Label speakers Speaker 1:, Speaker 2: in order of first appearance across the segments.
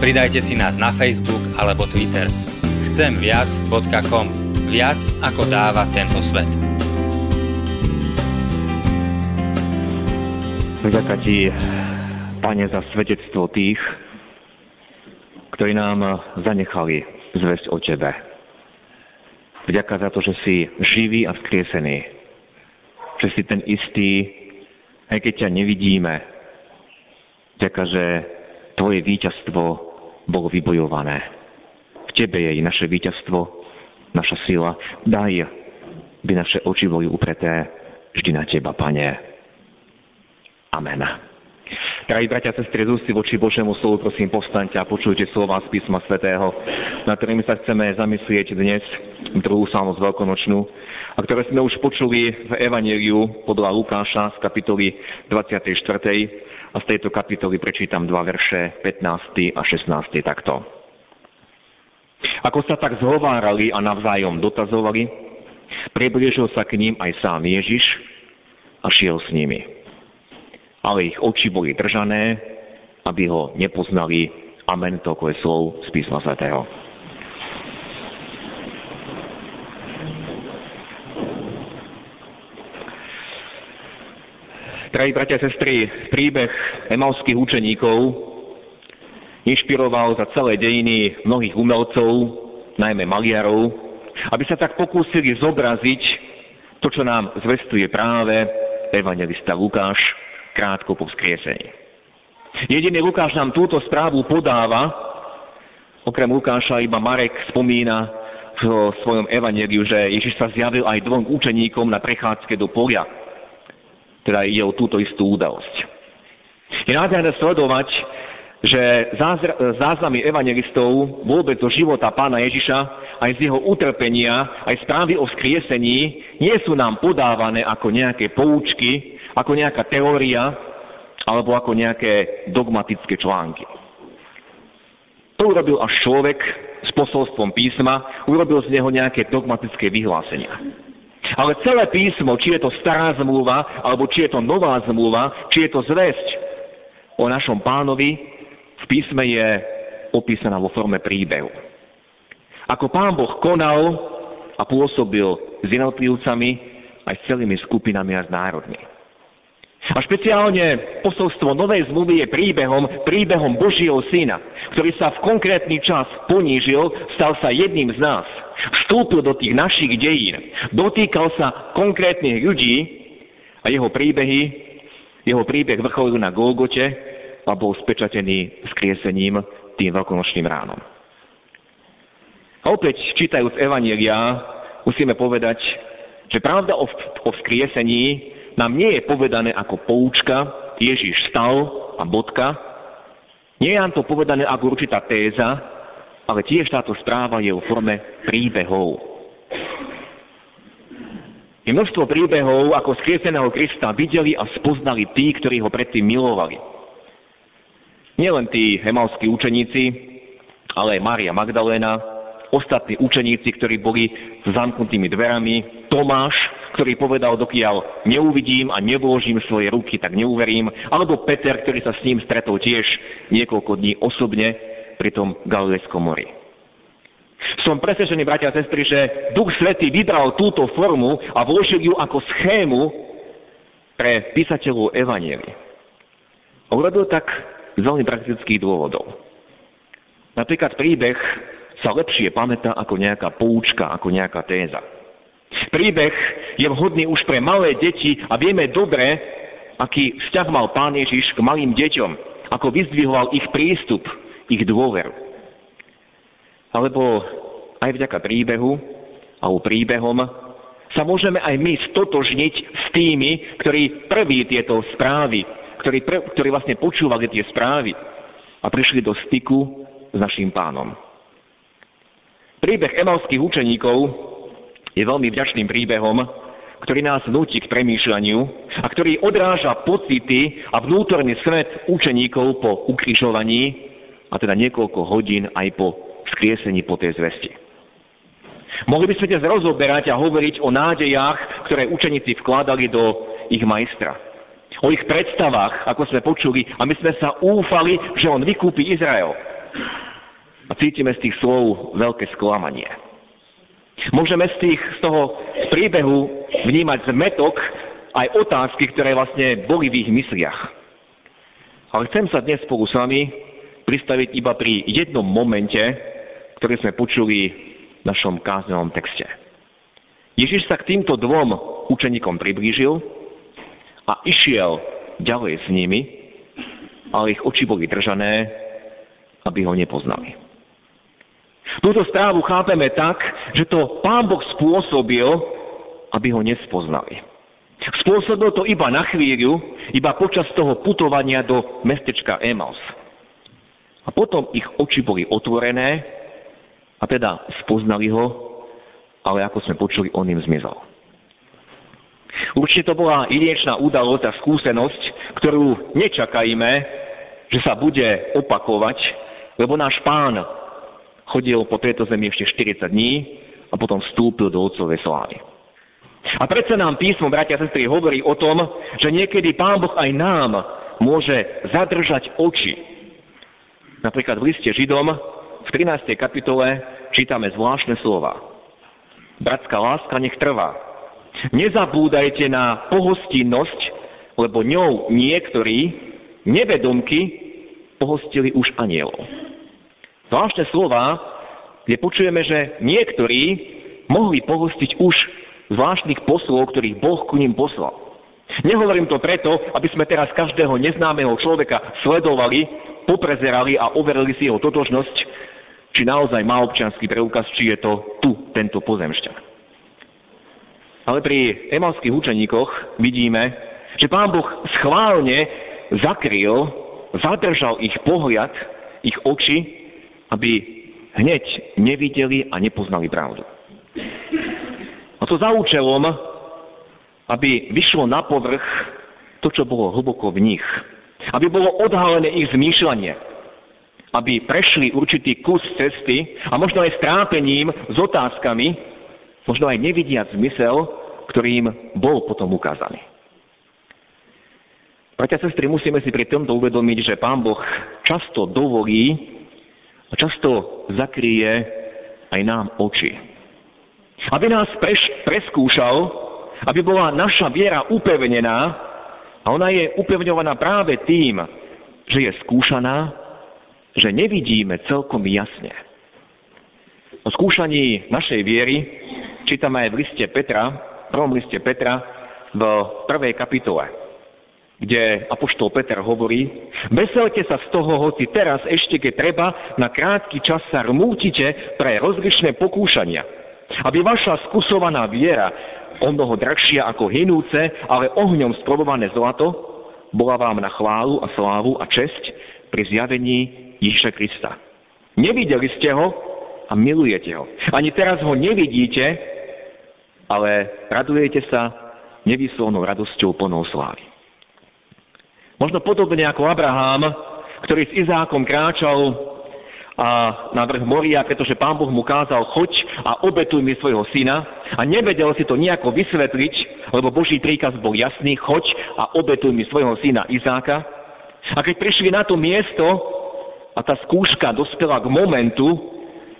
Speaker 1: Pridajte si nás na Facebook alebo Twitter. Chcemviac.com Viac ako dáva tento svet.
Speaker 2: Vďaka Ti, Pane, za svedectvo tých, ktorí nám zanechali zväzť o Tebe. Vďaka za to, že si živý a vzkriesený. Že si ten istý, aj keď ťa nevidíme. Vďaka, že Tvoje víťazstvo bolo vybojované. V Tebe je naše víťazstvo, naša sila. Daj, by naše oči boli upreté vždy na Teba, Pane. Amen. Drahí bratia a sestry, z ústy voči Božiemu slovu, prosím, povstaňte a počujte slova z písma svätého, na ktorými sa chceme zamyslieť dnes, druhú slávnosť veľkonočnú, a ktoré sme už počuli v Evangeliu podľa Lukáša z kapitoly 24. A z tejto kapitoly prečítam dva verše, 15. a 16. takto. Ako sa tak zhovárali a navzájom dotazovali, priblížil sa k ním aj sám Ježiš a šiel s nimi ale ich oči boli držané, aby ho nepoznali. Amen, toľko je slov z písma svätého. Drahí bratia a sestry, príbeh emalských učeníkov inšpiroval za celé dejiny mnohých umelcov, najmä maliarov, aby sa tak pokúsili zobraziť to, čo nám zvestuje práve evangelista Lukáš krátko po vzkriesení. Jediný Lukáš nám túto správu podáva, okrem Lukáša iba Marek spomína v svojom evaneliu, že Ježiš sa zjavil aj dvom učeníkom na prechádzke do polia. Teda ide o túto istú udalosť. Je nádherné sledovať, že záznamy evangelistov vôbec zo života pána Ježiša, aj z jeho utrpenia, aj správy o vzkriesení nie sú nám podávané ako nejaké poučky, ako nejaká teória alebo ako nejaké dogmatické články. To urobil až človek s posolstvom písma, urobil z neho nejaké dogmatické vyhlásenia. Ale celé písmo, či je to stará zmluva, alebo či je to nová zmluva, či je to zväzť o našom pánovi, v písme je opísaná vo forme príbehu. Ako pán Boh konal a pôsobil s jednotlivcami aj s celými skupinami a s národmi. A špeciálne posolstvo Novej zmluvy je príbehom, príbehom Božieho syna, ktorý sa v konkrétny čas ponížil, stal sa jedným z nás. Vstúpil do tých našich dejín, dotýkal sa konkrétnych ľudí a jeho príbehy, jeho príbeh vrcholil na Golgote a bol spečatený skriesením tým veľkonočným ránom. A opäť, čítajúc Evanielia, musíme povedať, že pravda o, o vzkriesení nám nie je povedané ako poučka, Ježiš stal a bodka. Nie je nám to povedané ako určitá téza, ale tiež táto správa je v forme príbehov. Je množstvo príbehov, ako skrieseného Krista videli a spoznali tí, ktorí ho predtým milovali. Nielen tí hemalskí učeníci, ale aj Mária Magdaléna, ostatní učeníci, ktorí boli s zamknutými dverami, Tomáš, ktorý povedal, dokiaľ neuvidím a nevložím svoje ruky, tak neuverím. Alebo Peter, ktorý sa s ním stretol tiež niekoľko dní osobne pri tom Galilejskom mori. Som presvedčený, bratia a sestry, že Duch Svetý vybral túto formu a vložil ju ako schému pre písateľov Evanieli. Urobil tak z veľmi praktických dôvodov. Napríklad príbeh sa lepšie pamätá ako nejaká poučka, ako nejaká téza. Príbeh je vhodný už pre malé deti a vieme dobre, aký vzťah mal pán Ježiš k malým deťom, ako vyzdvihoval ich prístup, ich dôveru. Alebo aj vďaka príbehu alebo príbehom sa môžeme aj my stotožniť s tými, ktorí prví tieto správy, ktorí, pre, ktorí vlastne počúvali tie správy a prišli do styku s našim pánom. Príbeh emalských učeníkov je veľmi vďačným príbehom, ktorý nás nutí k premýšľaniu a ktorý odráža pocity a vnútorný svet učeníkov po ukrižovaní a teda niekoľko hodín aj po skriesení po tej zvesti. Mohli by sme dnes rozoberať a hovoriť o nádejách, ktoré učeníci vkladali do ich majstra. O ich predstavách, ako sme počuli, a my sme sa úfali, že on vykúpi Izrael. A cítime z tých slov veľké sklamanie. Môžeme z, tých, z toho príbehu vnímať zmetok aj otázky, ktoré vlastne boli v ich mysliach. Ale chcem sa dnes spolu s vami pristaviť iba pri jednom momente, ktorý sme počuli v našom káznevom texte. Ježiš sa k týmto dvom učeníkom priblížil a išiel ďalej s nimi, ale ich oči boli držané, aby ho nepoznali. Túto správu chápeme tak, že to Pán Boh spôsobil, aby ho nespoznali. Spôsobil to iba na chvíľu, iba počas toho putovania do mestečka Emaus. A potom ich oči boli otvorené a teda spoznali ho, ale ako sme počuli, on im zmizol. Určite to bola jedinečná udalosť a skúsenosť, ktorú nečakajme, že sa bude opakovať, lebo náš pán chodil po tejto zemi ešte 40 dní a potom vstúpil do otcovej slávy. A predsa nám písmo, bratia a sestry, hovorí o tom, že niekedy Pán Boh aj nám môže zadržať oči. Napríklad v liste Židom v 13. kapitole čítame zvláštne slova. Bratská láska nech trvá. Nezabúdajte na pohostinnosť, lebo ňou niektorí nevedomky pohostili už anielov. Zvláštne slova, kde počujeme, že niektorí mohli pohostiť už zvláštnych poslov, ktorých Boh ku ním poslal. Nehovorím to preto, aby sme teraz každého neznámeho človeka sledovali, poprezerali a overili si jeho totožnosť, či naozaj má občianský preukaz, či je to tu tento pozemšťan. Ale pri emalských učeníkoch vidíme, že Pán Boh schválne zakryl, zadržal ich pohľad, ich oči aby hneď nevideli a nepoznali pravdu. A to za účelom, aby vyšlo na povrch to, čo bolo hlboko v nich. Aby bolo odhalené ich zmýšľanie. Aby prešli určitý kus cesty a možno aj s trápením, s otázkami, možno aj nevidiac zmysel, ktorým bol potom ukázaný. Bratia a sestry, musíme si pri tomto uvedomiť, že Pán Boh často dovolí, a často zakrie aj nám oči. Aby nás preš, preskúšal, aby bola naša viera upevnená, a ona je upevňovaná práve tým, že je skúšaná, že nevidíme celkom jasne. O skúšaní našej viery čítame aj v liste Petra, v prvom liste Petra v prvej kapitole kde Apoštol Peter hovorí, veselte sa z toho, hoci teraz ešte, keď treba, na krátky čas sa rmútite pre rozlišné pokúšania, aby vaša skusovaná viera, o mnoho drahšia ako hinúce, ale ohňom sprobované zlato, bola vám na chválu a slávu a česť pri zjavení Ježiša Krista. Nevideli ste ho a milujete ho. Ani teraz ho nevidíte, ale radujete sa nevyslovnou radosťou plnou slávy. Možno podobne ako Abraham, ktorý s Izákom kráčal a na vrch moria, pretože pán Boh mu kázal, choď a obetuj mi svojho syna a nevedel si to nejako vysvetliť, lebo Boží príkaz bol jasný, choď a obetuj mi svojho syna Izáka. A keď prišli na to miesto a tá skúška dospela k momentu,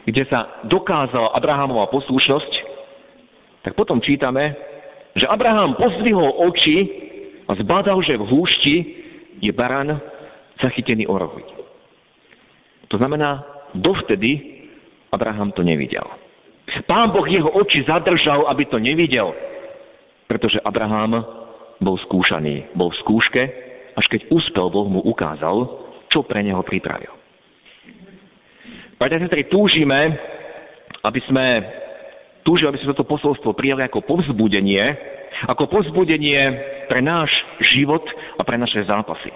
Speaker 2: kde sa dokázala Abrahamova poslušnosť, tak potom čítame, že Abraham pozdvihol oči a zbadal, že v húšti je baran zachytený o rohy. To znamená, dovtedy Abraham to nevidel. Pán Boh jeho oči zadržal, aby to nevidel, pretože Abraham bol skúšaný, bol v skúške, až keď úspel, Boh mu ukázal, čo pre neho pripravil. Bratia sestry, túžime, aby sme, túžime, aby sme toto posolstvo prijali ako povzbudenie, ako povzbudenie pre náš život a pre naše zápasy.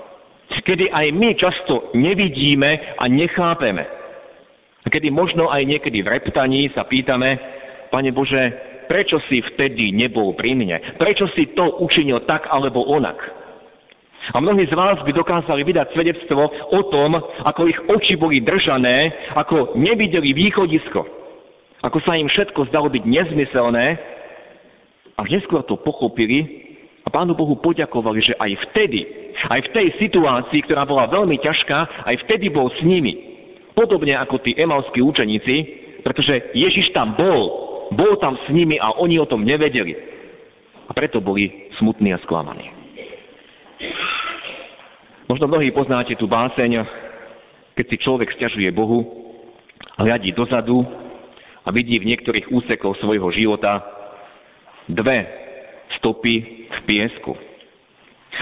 Speaker 2: Kedy aj my často nevidíme a nechápeme. Kedy možno aj niekedy v reptaní sa pýtame, Pane Bože, prečo si vtedy nebol pri mne? Prečo si to učinil tak alebo onak? A mnohí z vás by dokázali vydať svedectvo o tom, ako ich oči boli držané, ako nevideli východisko, ako sa im všetko zdalo byť nezmyselné, až neskôr to pochopili a Pánu Bohu poďakovali, že aj vtedy, aj v tej situácii, ktorá bola veľmi ťažká, aj vtedy bol s nimi. Podobne ako tí emalskí učeníci, pretože Ježiš tam bol, bol tam s nimi a oni o tom nevedeli. A preto boli smutní a sklamaní. Možno mnohí poznáte tú báseň, keď si človek stiažuje Bohu, hľadí dozadu a vidí v niektorých úsekoch svojho života dve stopy v piesku.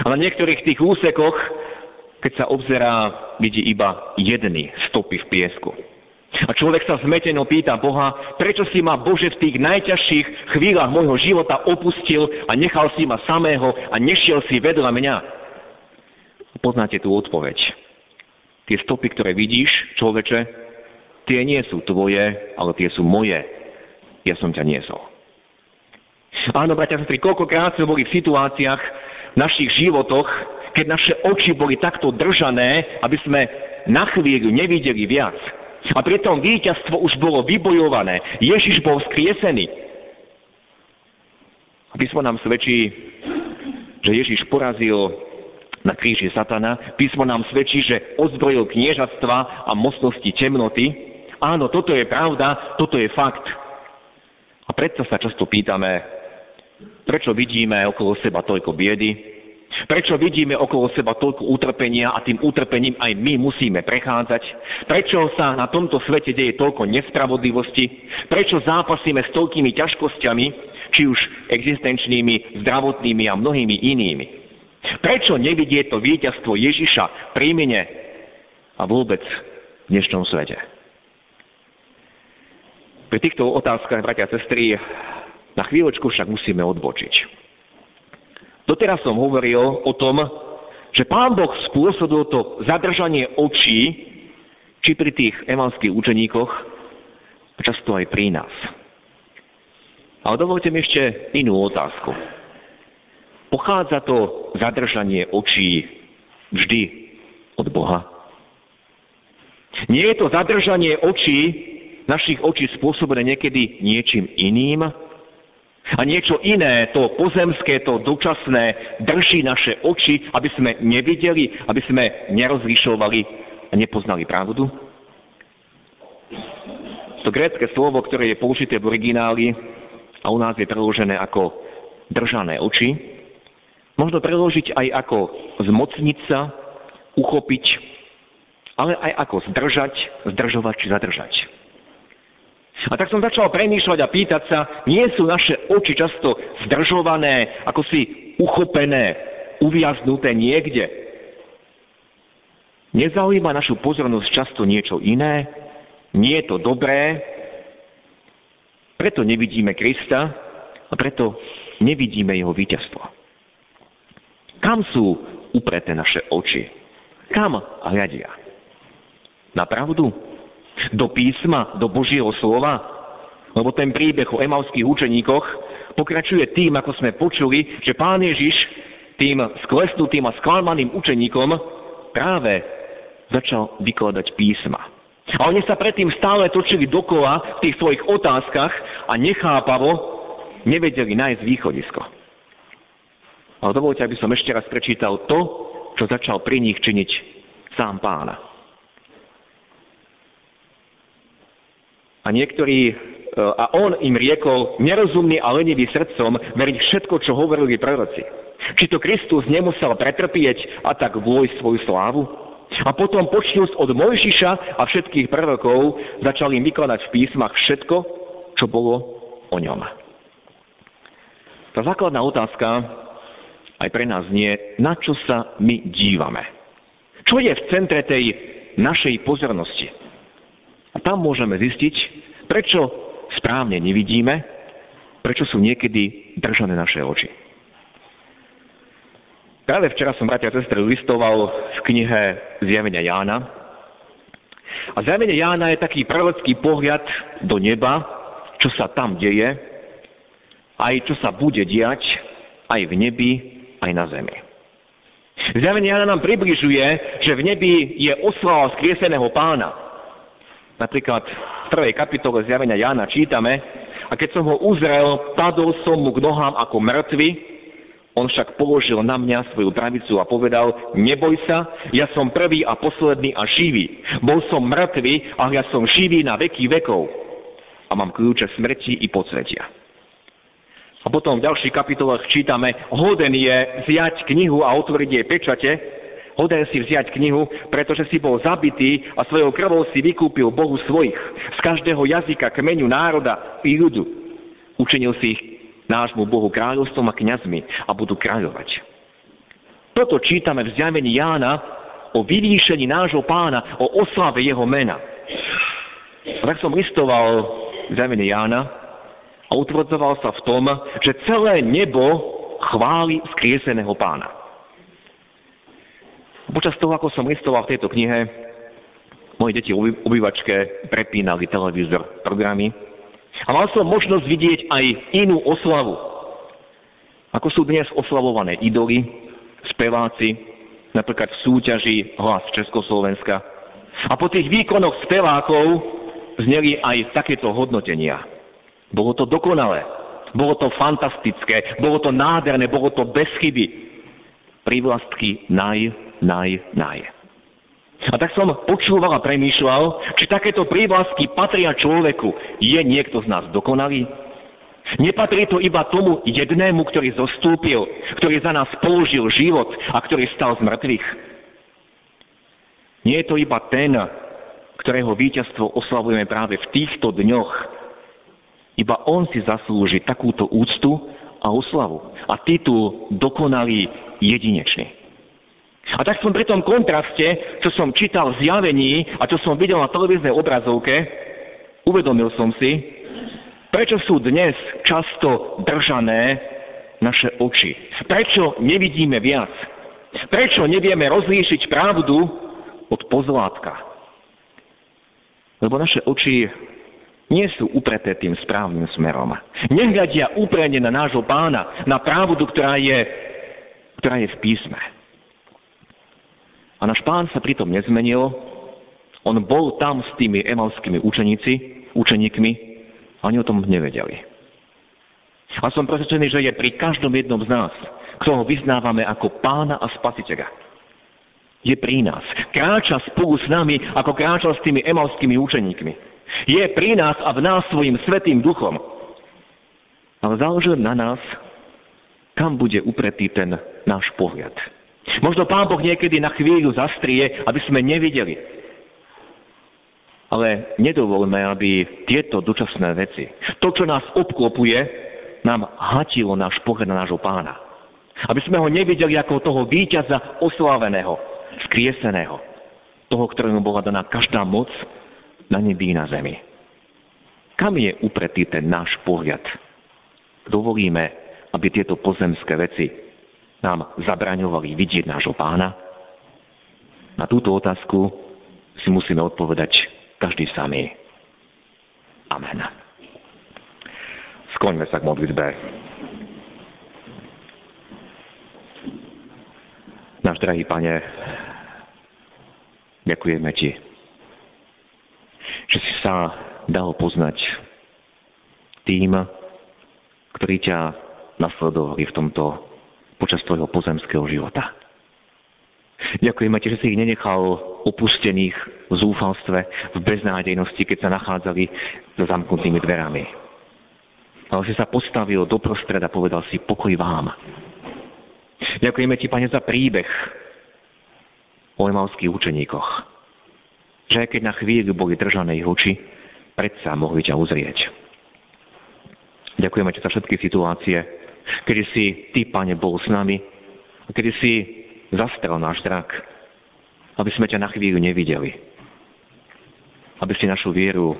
Speaker 2: A na niektorých tých úsekoch, keď sa obzerá, vidí iba jedny stopy v piesku. A človek sa zmeteno pýta Boha, prečo si ma Bože v tých najťažších chvíľach môjho života opustil a nechal si ma samého a nešiel si vedľa mňa. Poznáte tú odpoveď. Tie stopy, ktoré vidíš, človeče, tie nie sú tvoje, ale tie sú moje. Ja som ťa niesol. Áno, bratia, sestry, koľkokrát sme boli v situáciách v našich životoch, keď naše oči boli takto držané, aby sme na chvíľu nevideli viac. A pritom víťazstvo už bolo vybojované. Ježiš bol skriesený. A písmo nám svedčí, že Ježiš porazil na kríži satana. Písmo nám svedčí, že ozbrojil kniežatstva a mocnosti temnoty. Áno, toto je pravda, toto je fakt. A predsa sa často pýtame, prečo vidíme okolo seba toľko biedy, Prečo vidíme okolo seba toľko utrpenia a tým utrpením aj my musíme prechádzať? Prečo sa na tomto svete deje toľko nespravodlivosti? Prečo zápasíme s toľkými ťažkosťami, či už existenčnými, zdravotnými a mnohými inými? Prečo nevidie to víťazstvo Ježiša pri mne a vôbec v dnešnom svete? Pri týchto otázkach, bratia a sestry, na chvíľočku však musíme odbočiť. Doteraz som hovoril o tom, že Pán Boh spôsobil to zadržanie očí, či pri tých evanských učeníkoch, často aj pri nás. Ale dovolte mi ešte inú otázku. Pochádza to zadržanie očí vždy od Boha? Nie je to zadržanie očí, našich očí spôsobené niekedy niečím iným? A niečo iné, to pozemské, to dočasné, drží naše oči, aby sme nevideli, aby sme nerozlišovali a nepoznali pravdu? To grécke slovo, ktoré je použité v origináli a u nás je preložené ako držané oči, možno preložiť aj ako zmocniť uchopiť, ale aj ako zdržať, zdržovať či zadržať. A tak som začal premýšľať a pýtať sa, nie sú naše oči často zdržované, ako si uchopené, uviaznuté niekde. Nezaujíma našu pozornosť často niečo iné, nie je to dobré, preto nevidíme Krista a preto nevidíme jeho víťazstvo. Kam sú upreté naše oči? Kam hľadia? Na pravdu? Do písma, do Božieho slova? Lebo ten príbeh o emalských učeníkoch pokračuje tým, ako sme počuli, že pán Ježiš tým sklesnutým a sklamaným učeníkom práve začal vykladať písma. A oni sa predtým stále točili dokola v tých svojich otázkach a nechápavo nevedeli nájsť východisko. Ale dovolte, aby som ešte raz prečítal to, čo začal pri nich činiť sám pána. A niektorí e, a on im riekol, nerozumný a lenivý srdcom, veriť všetko, čo hovorili proroci. Či to Kristus nemusel pretrpieť a tak vojsť svoju slávu? A potom počnúc od Mojžiša a všetkých prorokov začali vykladať v písmach všetko, čo bolo o ňom. Tá základná otázka aj pre nás nie, na čo sa my dívame. Čo je v centre tej našej pozornosti? A tam môžeme zistiť, prečo správne nevidíme, prečo sú niekedy držané naše oči. Práve včera som, bratia a sestry, listoval v knihe Zjavenia Jána A zjavenie Jána je taký prelecký pohľad do neba, čo sa tam deje, aj čo sa bude diať, aj v nebi, aj na zemi. Zjavenie Jána nám približuje, že v nebi je oslava skrieseného pána. Napríklad prvej kapitole zjavenia Jána čítame, a keď som ho uzrel, padol som mu k nohám ako mŕtvy, on však položil na mňa svoju pravicu a povedal, neboj sa, ja som prvý a posledný a živý. Bol som mŕtvý, ale ja som živý na veky vekov. A mám kľúče smrti i podsvetia. A potom v ďalších kapitolách čítame, hoden je vziať knihu a otvoriť jej pečate, hoden si vziať knihu, pretože si bol zabitý a svojou krvou si vykúpil Bohu svojich, z každého jazyka, kmeňu, národa i ľudu. Učinil si ich nášmu Bohu kráľovstvom a kňazmi a budú kráľovať. Toto čítame v zjavení Jána o vyvýšení nášho pána, o oslave jeho mena. A tak som listoval zjavenie Jána a utvrdzoval sa v tom, že celé nebo chváli skrieseného pána. Počas toho, ako som listoval v tejto knihe, moje deti v obývačke prepínali televízor programy a mal som možnosť vidieť aj inú oslavu. Ako sú dnes oslavované idoly, speváci, napríklad v súťaži Hlas Československa. A po tých výkonoch spevákov zneli aj takéto hodnotenia. Bolo to dokonalé, bolo to fantastické, bolo to nádherné, bolo to bez chyby. Prívlastky naj, naj, naj. A tak som počúval a premýšľal, či takéto prívlastky patria človeku. Je niekto z nás dokonalý? Nepatrí to iba tomu jednému, ktorý zostúpil, ktorý za nás položil život a ktorý stal z mŕtvych. Nie je to iba ten, ktorého víťazstvo oslavujeme práve v týchto dňoch. Iba on si zaslúži takúto úctu a oslavu a titul dokonalý jedinečný. A tak som pri tom kontraste, čo som čítal v zjavení a čo som videl na televíznej obrazovke, uvedomil som si, prečo sú dnes často držané naše oči. Prečo nevidíme viac? Prečo nevieme rozlíšiť pravdu od pozlátka? Lebo naše oči nie sú upreté tým správnym smerom. Nehľadia úprene na nášho pána, na pravdu, ktorá je, ktorá je v písme. A náš pán sa pritom nezmenil. On bol tam s tými emalskými učeníci, učeníkmi a oni o tom nevedeli. A som presvedčený, že je pri každom jednom z nás, kto ho vyznávame ako pána a spasiteľa. Je pri nás. Kráča spolu s nami, ako kráčal s tými emalskými učeníkmi. Je pri nás a v nás svojim svetým duchom. Ale záleží na nás, kam bude upretý ten náš pohľad. Možno Pán Boh niekedy na chvíľu zastrie, aby sme nevideli. Ale nedovolme, aby tieto dočasné veci, to, čo nás obklopuje, nám hatilo náš pohľad na nášho pána. Aby sme ho nevideli ako toho víťaza osláveného, skrieseného, toho, ktorému bola daná každá moc na nebi na zemi. Kam je upretý ten náš pohľad? Dovolíme, aby tieto pozemské veci nám zabraňovali vidieť nášho pána? Na túto otázku si musíme odpovedať každý samý. Amen. Skloňme sa k modlitbe. Náš drahý pane, ďakujeme ti, že si sa dal poznať tým, ktorí ťa nasledovali v tomto počas tvojho pozemského života. Ďakujeme ti, že si ich nenechal opustených v zúfalstve, v beznádejnosti, keď sa nachádzali za zamknutými dverami. Ale si sa postavil do prostred a povedal si pokoj vám. Ďakujeme ti, pane, za príbeh o emalských učeníkoch. Že aj keď na chvíľu boli držané ich oči, predsa mohli ťa uzrieť. Ďakujeme ti za všetky situácie, kedy si Ty, Pane, bol s nami a kedy si zastrel náš drak, aby sme ťa na chvíľu nevideli. Aby si našu vieru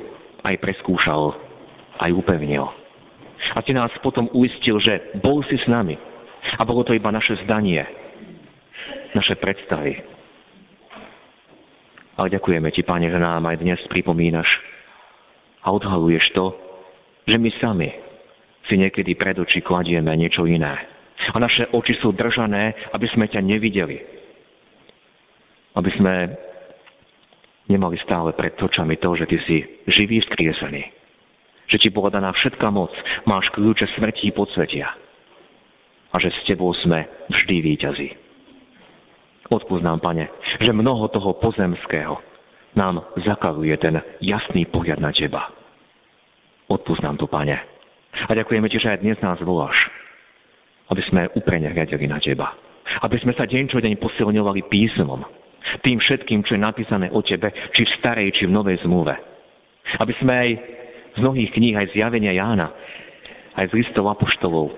Speaker 2: aj preskúšal, aj upevnil. A si nás potom uistil, že bol si s nami. A bolo to iba naše zdanie, naše predstavy. Ale ďakujeme Ti, Pane, že nám aj dnes pripomínaš a odhaluješ to, že my sami si niekedy pred oči kladieme niečo iné. A naše oči sú držané, aby sme ťa nevideli. Aby sme nemali stále pred očami to, že ty si živý vzkriesený. Že ti bola daná všetká moc, máš kľúče smrti podsvetia. A že s tebou sme vždy výťazí. Odpúsť nám, pane, že mnoho toho pozemského nám zakaluje ten jasný pohľad na teba. Odpúsť nám to, pane. A ďakujeme ti, že aj dnes nás voláš, aby sme úprene hľadeli na teba. Aby sme sa deň čo deň posilňovali písmom, tým všetkým, čo je napísané o tebe, či v starej, či v novej zmluve. Aby sme aj z mnohých kníh, aj zjavenia Jána, aj z listov apoštolov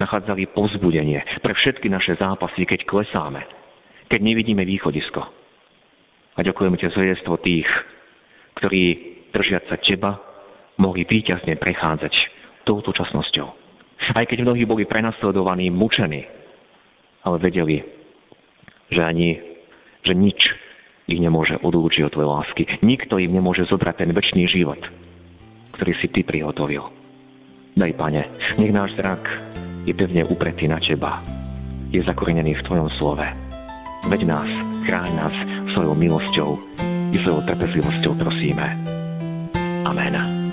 Speaker 2: nachádzali povzbudenie pre všetky naše zápasy, keď klesáme, keď nevidíme východisko. A ďakujeme ti za tých, ktorí, držiať sa teba, mohli víťazne prechádzať touto časnosťou. Aj keď mnohí boli prenasledovaní, mučení, ale vedeli, že ani že nič ich nemôže odlúčiť od tvojej lásky. Nikto im nemôže zobrať ten väčší život, ktorý si ty prihotovil. Daj, pane, nech náš zrak je pevne upretý na teba. Je zakorenený v tvojom slove. Veď nás, chráň nás svojou milosťou i svojou trpezlivosťou prosíme. Amen.